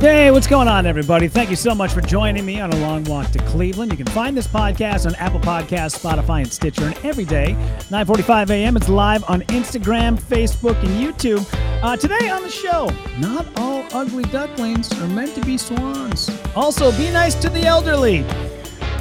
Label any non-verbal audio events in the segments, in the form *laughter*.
Hey, what's going on, everybody? Thank you so much for joining me on a long walk to Cleveland. You can find this podcast on Apple Podcasts, Spotify, and Stitcher. And every day, 9:45 a.m., it's live on Instagram, Facebook, and YouTube. Uh, today on the show, not all ugly ducklings are meant to be swans. Also, be nice to the elderly.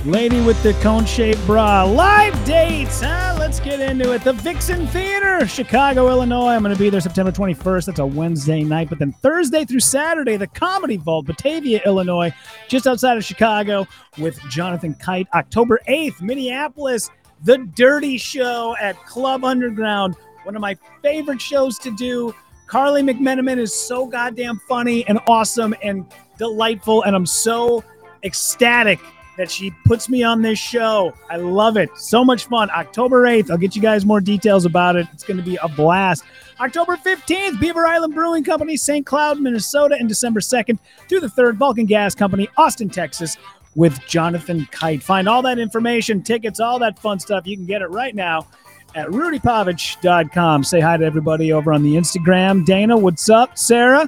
Lady with the cone-shaped bra. Live dates, huh? Let's get into it. The Vixen Theater, Chicago, Illinois. I'm going to be there September 21st. That's a Wednesday night. But then Thursday through Saturday, the Comedy Vault, Batavia, Illinois, just outside of Chicago, with Jonathan Kite. October 8th, Minneapolis, The Dirty Show at Club Underground. One of my favorite shows to do. Carly McMenamin is so goddamn funny and awesome and delightful, and I'm so ecstatic that she puts me on this show. I love it. So much fun. October 8th. I'll get you guys more details about it. It's going to be a blast. October 15th, Beaver Island Brewing Company, St. Cloud, Minnesota, and December 2nd through the 3rd, Vulcan Gas Company, Austin, Texas, with Jonathan Kite. Find all that information, tickets, all that fun stuff. You can get it right now at rudypavich.com. Say hi to everybody over on the Instagram. Dana, what's up? Sarah,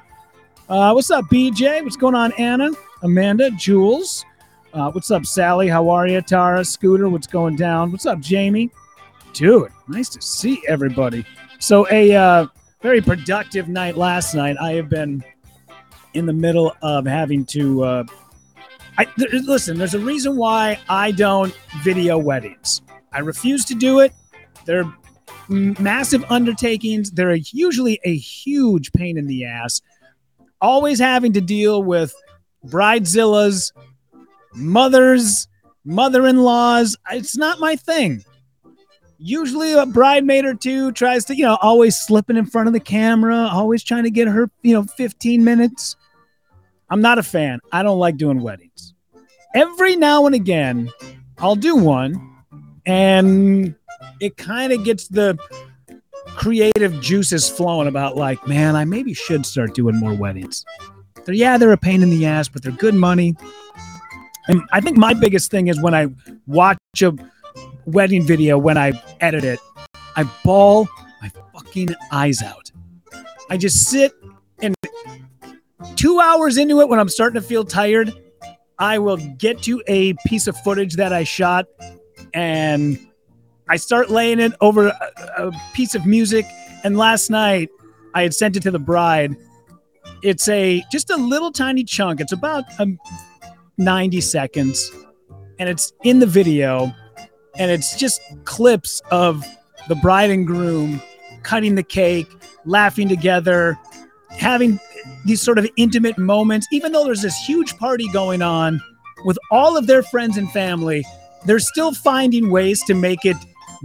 uh, what's up? BJ, what's going on? Anna, Amanda, Jules. Uh, what's up, Sally? How are you? Tara, Scooter, what's going down? What's up, Jamie? Dude, nice to see everybody. So, a uh, very productive night last night. I have been in the middle of having to. Uh, I, th- listen, there's a reason why I don't video weddings. I refuse to do it. They're massive undertakings. They're usually a huge pain in the ass. Always having to deal with bridezillas, mothers, mother in laws. It's not my thing. Usually, a bridemaid or two tries to, you know, always slipping in front of the camera, always trying to get her, you know, 15 minutes. I'm not a fan. I don't like doing weddings. Every now and again, I'll do one, and it kind of gets the creative juices flowing about, like, man, I maybe should start doing more weddings. They're, yeah, they're a pain in the ass, but they're good money. And I think my biggest thing is when I watch a wedding video, when I edit it, I bawl my fucking eyes out. I just sit and two hours into it, when I'm starting to feel tired, I will get to a piece of footage that I shot and I start laying it over a, a piece of music. And last night I had sent it to the bride. It's a just a little tiny chunk. It's about um, 90 seconds and it's in the video and it's just clips of the bride and groom cutting the cake, laughing together, having these sort of intimate moments. Even though there's this huge party going on with all of their friends and family, they're still finding ways to make it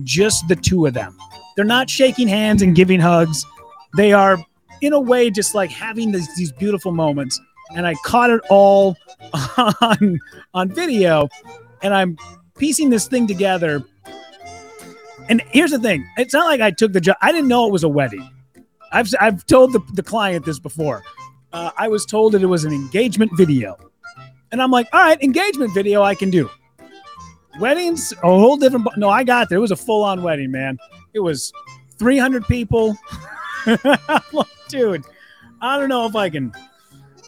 just the two of them. They're not shaking hands and giving hugs. They are, in a way, just like having these, these beautiful moments. And I caught it all *laughs* on, on video, and I'm piecing this thing together. And here's the thing it's not like I took the job, I didn't know it was a wedding. I've, I've told the, the client this before. Uh, I was told that it was an engagement video. And I'm like, all right, engagement video I can do. Weddings, a whole different. No, I got there. It was a full on wedding, man. It was 300 people. *laughs* Dude, I don't know if I can.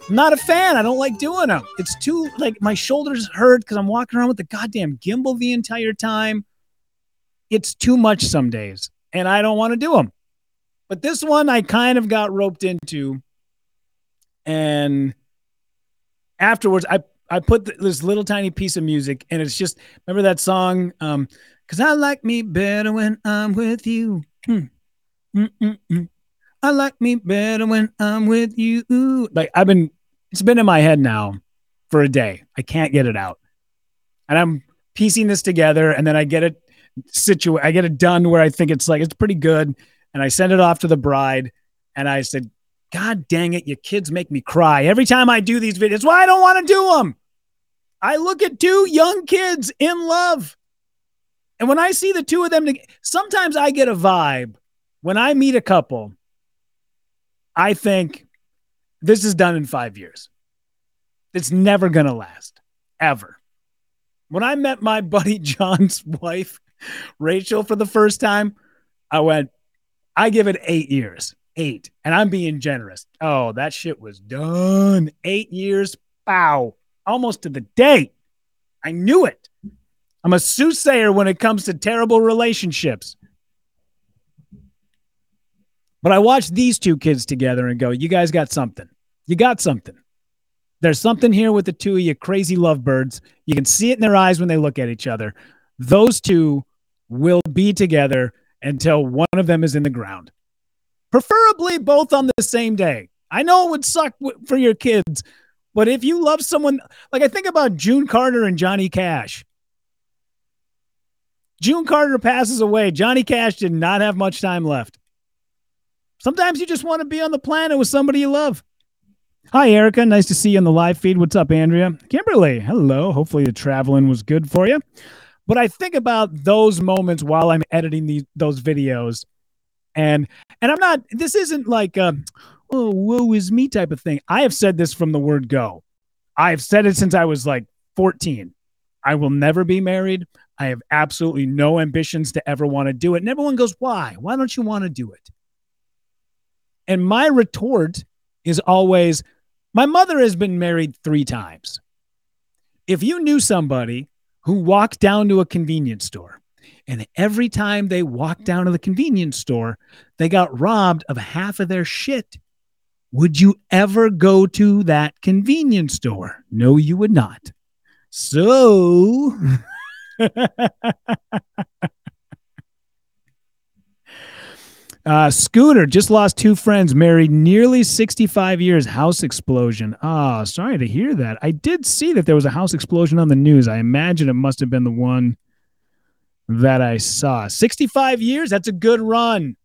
I'm not a fan. I don't like doing them. It's too, like, my shoulders hurt because I'm walking around with the goddamn gimbal the entire time. It's too much some days, and I don't want to do them. But this one I kind of got roped into. And afterwards, I I put th- this little tiny piece of music, and it's just remember that song, um, "Cause I like me better when I'm with you." Mm-mm-mm. I like me better when I'm with you. Like I've been, it's been in my head now for a day. I can't get it out, and I'm piecing this together, and then I get it situated. I get it done where I think it's like it's pretty good, and I send it off to the bride, and I said, "God dang it, you kids make me cry every time I do these videos. Why I don't want to do them. I look at two young kids in love." And when I see the two of them, sometimes I get a vibe when I meet a couple I think this is done in five years. It's never going to last, ever. When I met my *laughs* buddy John's wife, Rachel, for the first time, I went, I give it eight years. Eight. And I'm being generous. Oh, that shit was done. Eight years. Bow. Almost to the day. I knew it. I'm a soothsayer when it comes to terrible relationships. But I watch these two kids together and go, you guys got something. You got something. There's something here with the two of you crazy lovebirds. You can see it in their eyes when they look at each other. Those two will be together until one of them is in the ground, preferably both on the same day. I know it would suck for your kids, but if you love someone, like I think about June Carter and Johnny Cash. June Carter passes away. Johnny Cash did not have much time left. Sometimes you just want to be on the planet with somebody you love. Hi, Erica. Nice to see you on the live feed. What's up, Andrea? Kimberly, hello. Hopefully the traveling was good for you. But I think about those moments while I'm editing these those videos, and and I'm not. This isn't like a, oh woe is me type of thing. I have said this from the word go. I have said it since I was like 14. I will never be married. I have absolutely no ambitions to ever want to do it. And everyone goes, why? Why don't you want to do it? And my retort is always my mother has been married three times. If you knew somebody who walked down to a convenience store and every time they walked down to the convenience store, they got robbed of half of their shit, would you ever go to that convenience store? No, you would not. So. *laughs* *laughs* Uh, Scooter just lost two friends, married nearly 65 years, house explosion. Ah, oh, sorry to hear that. I did see that there was a house explosion on the news. I imagine it must have been the one that I saw. 65 years, that's a good run.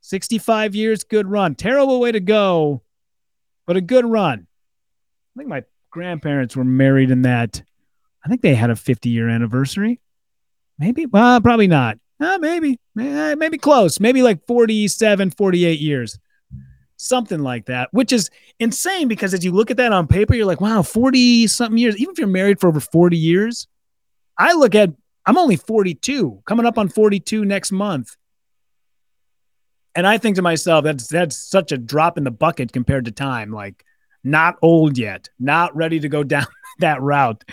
65 years, good run. Terrible way to go, but a good run. I think my grandparents were married in that. I think they had a 50 year anniversary. Maybe, well, probably not. Uh, maybe, Eh, maybe close, maybe like 47, 48 years, something like that, which is insane because as you look at that on paper, you're like, wow, 40 something years, even if you're married for over 40 years. I look at, I'm only 42, coming up on 42 next month. And I think to myself, that's that's such a drop in the bucket compared to time. Like, not old yet, not ready to go *laughs* down that route.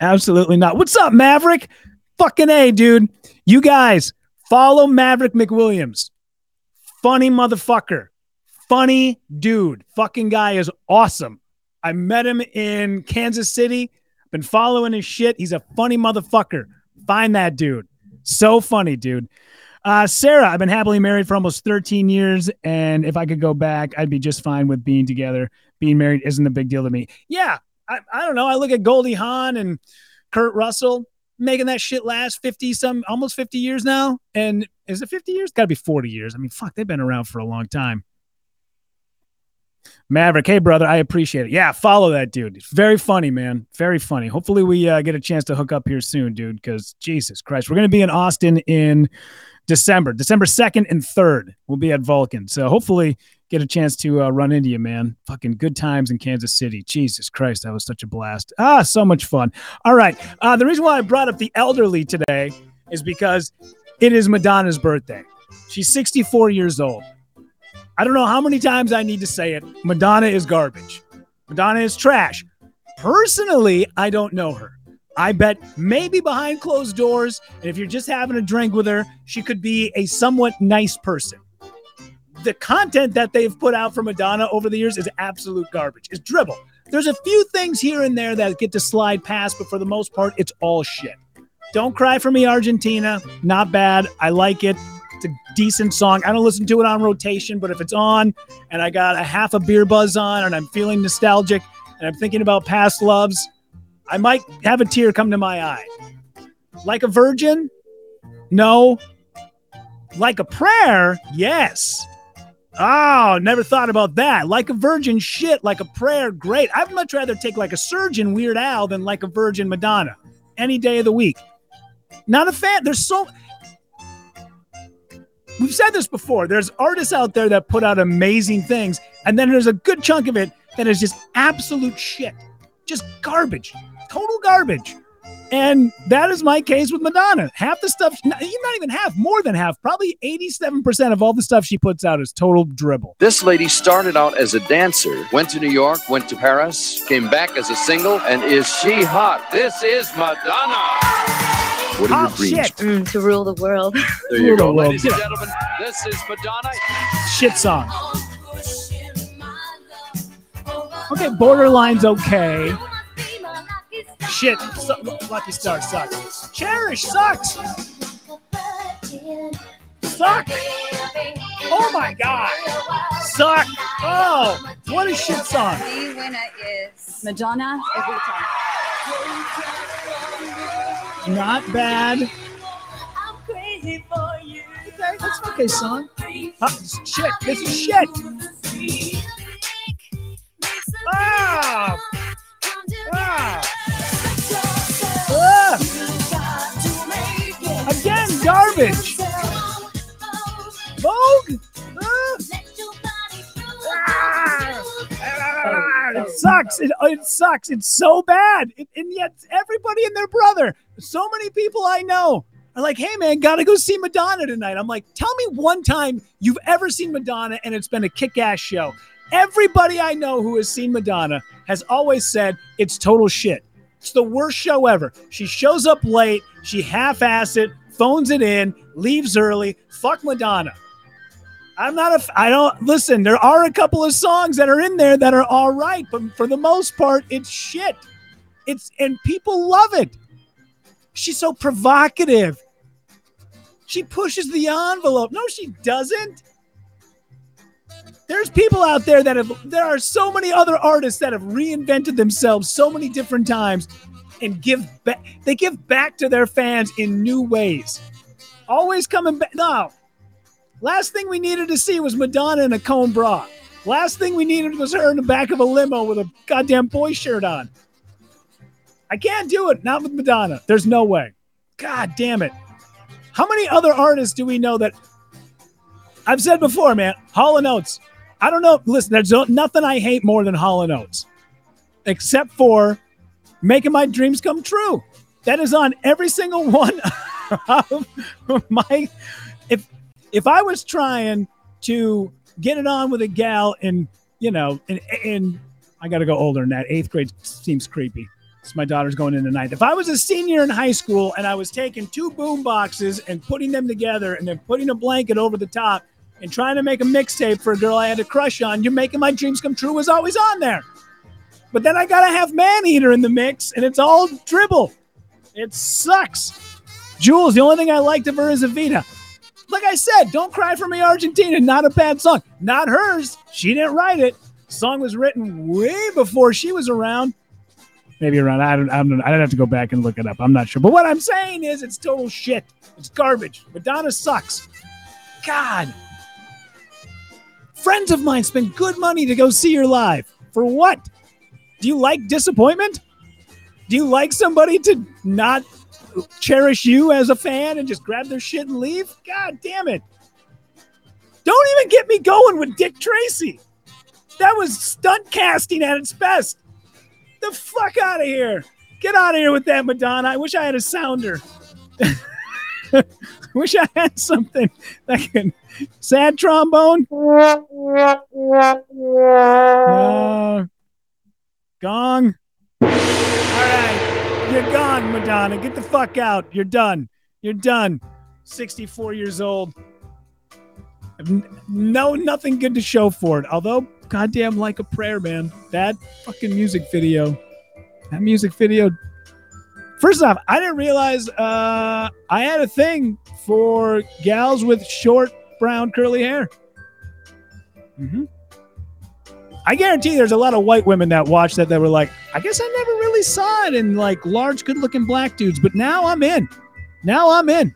Absolutely not. What's up, Maverick? Fucking A, dude. You guys follow Maverick McWilliams. Funny motherfucker. Funny dude. Fucking guy is awesome. I met him in Kansas City. Been following his shit. He's a funny motherfucker. Find that dude. So funny, dude. Uh, Sarah, I've been happily married for almost 13 years. And if I could go back, I'd be just fine with being together. Being married isn't a big deal to me. Yeah. I, I don't know. I look at Goldie Hawn and Kurt Russell making that shit last 50 some almost 50 years now? And is it 50 years? Got to be 40 years. I mean fuck they've been around for a long time. Maverick hey brother i appreciate it. Yeah follow that dude. It's very funny man. Very funny. Hopefully we uh, get a chance to hook up here soon dude because jesus christ we're going to be in austin in december december 2nd and 3rd we'll be at vulcan. So hopefully get a chance to uh, run into you, man. Fucking good times in Kansas City. Jesus Christ, that was such a blast. Ah, so much fun. All right. Uh, the reason why I brought up the elderly today is because it is Madonna's birthday. She's 64 years old. I don't know how many times I need to say it. Madonna is garbage. Madonna is trash. Personally, I don't know her. I bet maybe behind closed doors, and if you're just having a drink with her, she could be a somewhat nice person the content that they've put out for Madonna over the years is absolute garbage. It's dribble. There's a few things here and there that get to slide past, but for the most part, it's all shit. Don't cry for me, Argentina. Not bad. I like it. It's a decent song. I don't listen to it on rotation, but if it's on and I got a half a beer buzz on and I'm feeling nostalgic and I'm thinking about past loves, I might have a tear come to my eye. Like a virgin? No. Like a prayer? Yes. Oh, never thought about that. Like a virgin, shit. Like a prayer, great. I'd much rather take like a surgeon, Weird Al, than like a virgin, Madonna, any day of the week. Not a fan. There's so. We've said this before. There's artists out there that put out amazing things, and then there's a good chunk of it that is just absolute shit, just garbage, total garbage. And that is my case with Madonna. Half the stuff, not even half, more than half, probably 87% of all the stuff she puts out is total dribble. This lady started out as a dancer, went to New York, went to Paris, came back as a single, and is she hot? This is Madonna. What are Oh, your shit. Mm, to rule the world. There you go, Rule the world. ladies and gentlemen. This is Madonna. Shit song. Okay, Borderline's okay. Shit, so, Lucky Star sucks. Cherish sucks. Suck. Oh my god. Suck. Oh, what a shit song. The winner is Madonna every time. Not bad. Okay, that's an okay song. Huh, shit, this is shit. Ah! Ah! Garbage. Vogue? Ah! It sucks. It, it sucks. It's so bad. It, and yet, everybody and their brother, so many people I know are like, hey, man, got to go see Madonna tonight. I'm like, tell me one time you've ever seen Madonna and it's been a kick ass show. Everybody I know who has seen Madonna has always said it's total shit. It's the worst show ever. She shows up late, she half asses it, phones it in, leaves early. Fuck Madonna. I'm not a. I don't listen. There are a couple of songs that are in there that are all right, but for the most part, it's shit. It's and people love it. She's so provocative. She pushes the envelope. No, she doesn't. There's people out there that have. There are so many other artists that have reinvented themselves so many different times, and give back. They give back to their fans in new ways. Always coming back. No, Last thing we needed to see was Madonna in a cone bra. Last thing we needed was her in the back of a limo with a goddamn boy shirt on. I can't do it. Not with Madonna. There's no way. God damn it. How many other artists do we know that? I've said before, man. Hall and Oates. I don't know. Listen, there's nothing I hate more than Hall and Oates, except for making my dreams come true. That is on every single *laughs* one of my. If if I was trying to get it on with a gal in, you know, in, in I got to go older than that. Eighth grade seems creepy. So my daughter's going into ninth. If I was a senior in high school and I was taking two boom boxes and putting them together and then putting a blanket over the top and trying to make a mixtape for a girl I had a crush on, you're making my dreams come true was always on there. But then I got to have Man Eater in the mix and it's all dribble. It sucks. Jules, the only thing I liked of her is Evita. Like I said, Don't Cry for Me Argentina, not a bad song. Not hers. She didn't write it. Song was written way before she was around. Maybe around. I don't, I don't. I'd have to go back and look it up. I'm not sure. But what I'm saying is, it's total shit. It's garbage. Madonna sucks. God. Friends of mine spend good money to go see her live. For what? Do you like disappointment? Do you like somebody to not cherish you as a fan and just grab their shit and leave? God damn it. Don't even get me going with Dick Tracy. That was stunt casting at its best. The fuck out of here. Get out of here with that, Madonna. I wish I had a sounder. I *laughs* wish I had something that can. Sad trombone. *laughs* Uh, gong. All right. You're gone, Madonna. Get the fuck out. You're done. You're done. 64 years old. No, nothing good to show for it. Although, goddamn, like a prayer, man. That fucking music video. That music video First off, I didn't realize uh, I had a thing for gals with short brown curly hair. hmm I guarantee there's a lot of white women that watch that that were like, I guess I never really saw it in like large, good looking black dudes, but now I'm in. Now I'm in.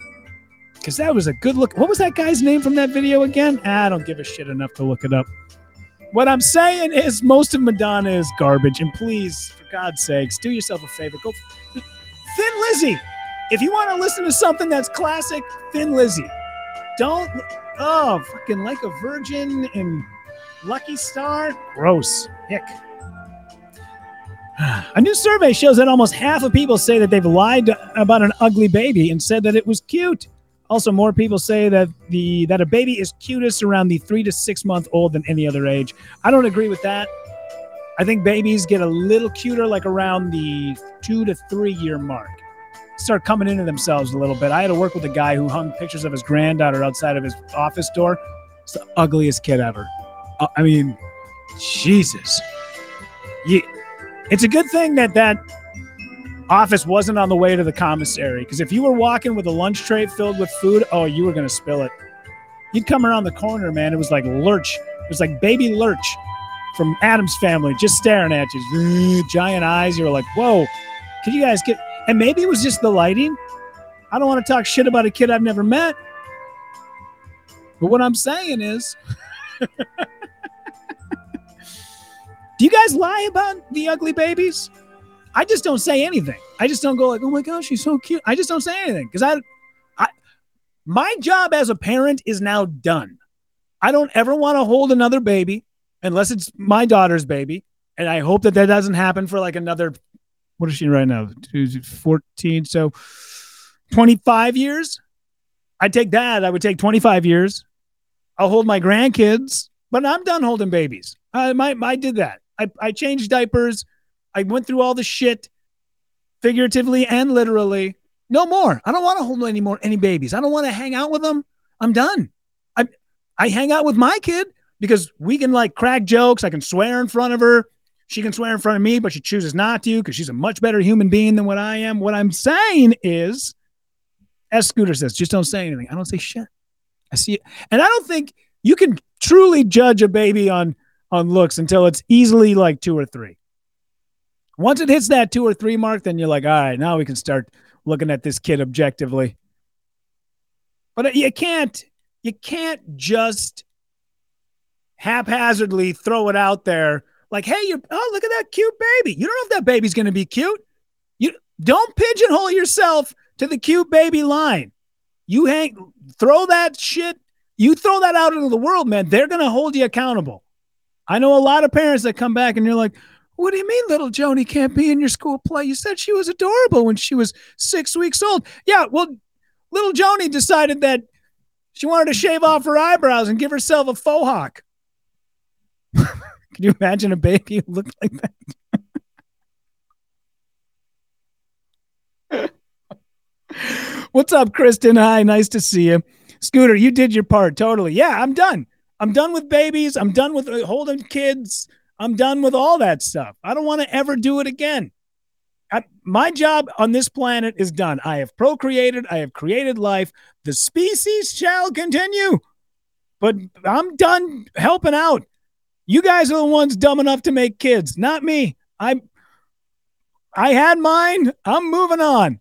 Because that was a good look. What was that guy's name from that video again? Ah, I don't give a shit enough to look it up. What I'm saying is most of Madonna is garbage. And please, for God's sakes, do yourself a favor. Go Thin Lizzy. If you want to listen to something that's classic, Thin Lizzy. Don't, oh, fucking like a virgin and Lucky Star. Gross. Hick. *sighs* A new survey shows that almost half of people say that they've lied about an ugly baby and said that it was cute. Also, more people say that the that a baby is cutest around the three to six month old than any other age. I don't agree with that. I think babies get a little cuter like around the two to three year mark. Start coming into themselves a little bit. I had to work with a guy who hung pictures of his granddaughter outside of his office door. It's the ugliest kid ever. Uh, I mean, Jesus. It's a good thing that that office wasn't on the way to the commissary because if you were walking with a lunch tray filled with food, oh, you were going to spill it. You'd come around the corner, man. It was like Lurch. It was like baby Lurch from Addams family just staring at you. *laughs* Giant eyes. You were like, whoa, can you guys get. And maybe it was just the lighting. I don't want to talk shit about a kid I've never met. But what I'm saying is. *laughs* Do you guys lie about the ugly babies? I just don't say anything. I just don't go like, "Oh my gosh, she's so cute." I just don't say anything because I, I, my job as a parent is now done. I don't ever want to hold another baby unless it's my daughter's baby, and I hope that that doesn't happen for like another. What is she right now? Fourteen, so twenty-five years. I'd take that. I would take twenty-five years. I'll hold my grandkids, but I'm done holding babies. I my I did that. I, I changed diapers. I went through all the shit, figuratively and literally. No more. I don't want to hold any more any babies. I don't want to hang out with them. I'm done. I I hang out with my kid because we can like crack jokes. I can swear in front of her. She can swear in front of me, but she chooses not to because she's a much better human being than what I am. What I'm saying is, as Scooter says, just don't say anything. I don't say shit. I see it. And I don't think you can truly judge a baby on on looks until it's easily like two or three. Once it hits that two or three mark, then you're like, all right, now we can start looking at this kid objectively. But you can't, you can't just haphazardly throw it out there like, hey, you oh look at that cute baby. You don't know if that baby's to be cute. You don't pigeonhole yourself to the cute baby line. You hang, throw that shit. You throw that out into the world, man. They're to hold you accountable. I know a lot of parents that come back and you're like, what do you mean little Joni can't be in your school play? You said she was adorable when she was six weeks old. Yeah, well, little Joni decided that she wanted to shave off her eyebrows and give herself a faux hawk. *laughs* Can you imagine a baby who looked like that? *laughs* What's up, Kristen? Hi, nice to see you. Scooter, you did your part totally. Yeah, I'm done. I'm done with babies. I'm done with holding kids. I'm done with all that stuff. I don't want to ever do it again. I, my job on this planet is done. I have procreated. I have created life. The species shall continue. But I'm done helping out. You guys are the ones dumb enough to make kids, not me. I'm I had mine. I'm moving on.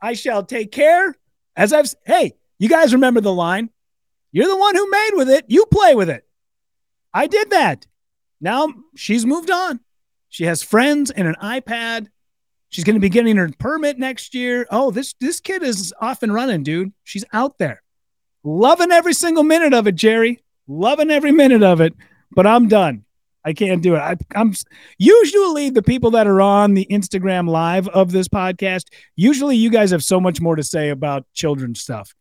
I shall take care. As I've hey, you guys remember the line? You're the one who made with it. You play with it. I did that. Now she's moved on. She has friends and an iPad. She's going to be getting her permit next year. Oh, this this kid is off and running, dude. She's out there. Loving every single minute of it, Jerry. Loving every minute of it. But I'm done. I can't do it. I, am usually the people that are on the Instagram live of this podcast. Usually, you guys have so much more to say about children's stuff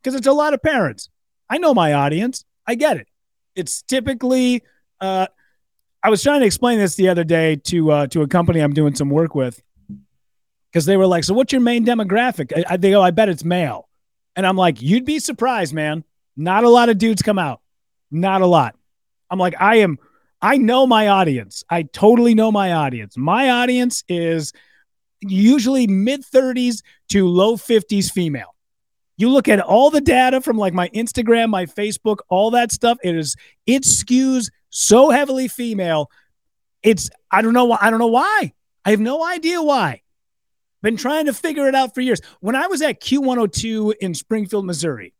because it's a lot of parents. I know my audience. I get it. It's typically. Uh, I was trying to explain this the other day to uh, to a company I'm doing some work with because they were like, "So what's your main demographic?" I, I, they go, "I bet it's male," and I'm like, "You'd be surprised, man. Not a lot of dudes come out. Not a lot." I'm like, "I am. I know my audience. I totally know my audience. My audience is usually mid 30s to low 50s female. You look at all the data from like my Instagram, my Facebook, all that stuff. It is it skews so heavily female. It's I don't know why I don't know why. I have no idea why. Been trying to figure it out for years. When I was at Q102 in Springfield, Missouri,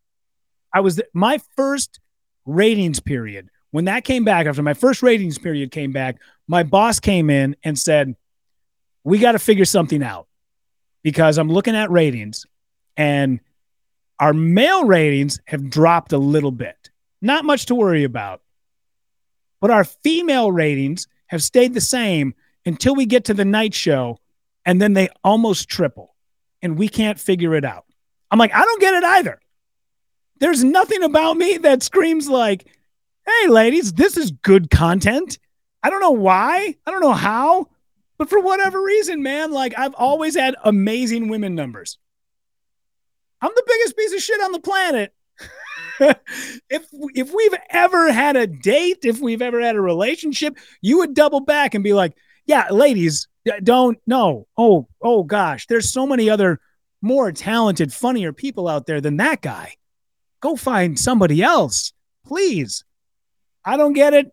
I was my first ratings period. When that came back after my first ratings period came back, my boss came in and said, "We got to figure something out because I'm looking at ratings and our male ratings have dropped a little bit. Not much to worry about. But our female ratings have stayed the same until we get to the night show, and then they almost triple, and we can't figure it out. I'm like, I don't get it either. There's nothing about me that screams like, hey, ladies, this is good content. I don't know why. I don't know how, but for whatever reason, man, like I've always had amazing women numbers. I'm the biggest piece of shit on the planet. *laughs* if if we've ever had a date, if we've ever had a relationship, you would double back and be like, "Yeah, ladies, don't no. Oh, oh gosh, there's so many other more talented, funnier people out there than that guy. Go find somebody else, please." I don't get it,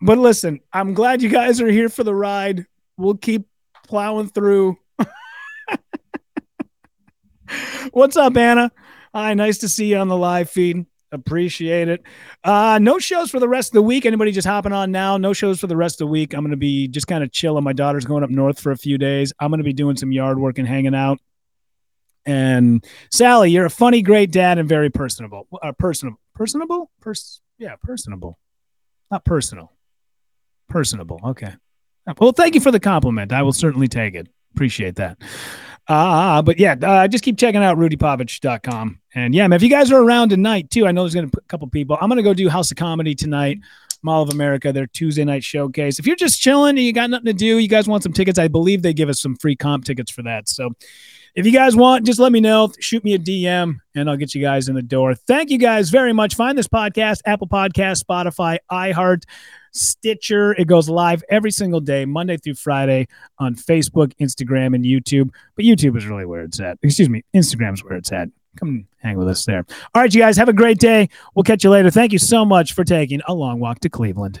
but listen, I'm glad you guys are here for the ride. We'll keep plowing through What's up, Anna? Hi, nice to see you on the live feed. Appreciate it. Uh, no shows for the rest of the week. Anybody just hopping on now? No shows for the rest of the week. I'm going to be just kind of chilling. My daughter's going up north for a few days. I'm going to be doing some yard work and hanging out. And Sally, you're a funny, great dad and very personable. Uh, personable, personable, Pers- yeah, personable, not personal, personable. Okay. Well, thank you for the compliment. I will certainly take it. Appreciate that. Uh, but yeah, uh, just keep checking out rudypavich.com. And yeah, man, if you guys are around tonight too, I know there's going to be a couple people. I'm going to go do House of Comedy tonight, Mall of America, their Tuesday night showcase. If you're just chilling and you got nothing to do, you guys want some tickets, I believe they give us some free comp tickets for that. So if you guys want, just let me know. Shoot me a DM and I'll get you guys in the door. Thank you guys very much. Find this podcast, Apple Podcast, Spotify, iHeart. Stitcher. It goes live every single day, Monday through Friday on Facebook, Instagram, and YouTube. But YouTube is really where it's at. Excuse me, Instagram's where it's at. Come hang with us there. All right, you guys, have a great day. We'll catch you later. Thank you so much for taking a long walk to Cleveland.